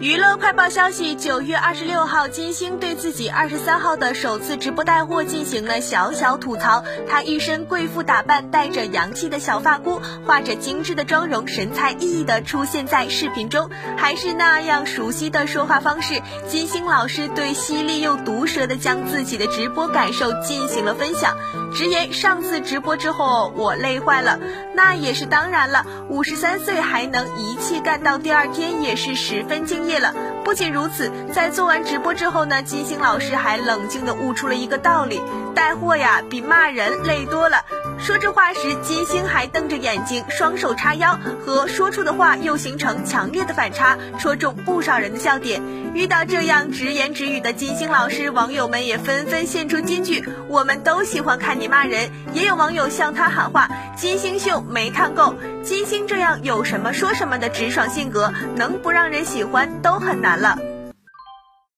娱乐快报消息：九月二十六号，金星对自己二十三号的首次直播带货进行了小小吐槽。她一身贵妇打扮，戴着洋气的小发箍，画着精致的妆容，神采奕奕的出现在视频中，还是那样熟悉的说话方式。金星老师对犀利又毒舌的将自己的直播感受进行了分享，直言上次直播之后我累坏了，那也是当然了。五十三岁还能一气干到第二天，也是十分惊业。业了。不仅如此，在做完直播之后呢，金星老师还冷静的悟出了一个道理：带货呀，比骂人累多了。说这话时，金星还瞪着眼睛，双手叉腰，和说出的话又形成强烈的反差，戳中不少人的笑点。遇到这样直言直语的金星老师，网友们也纷纷献出金句：“我们都喜欢看你骂人。”也有网友向他喊话：“金星秀没看够。”金星这样有什么说什么的直爽性格，能不让人喜欢都很难了。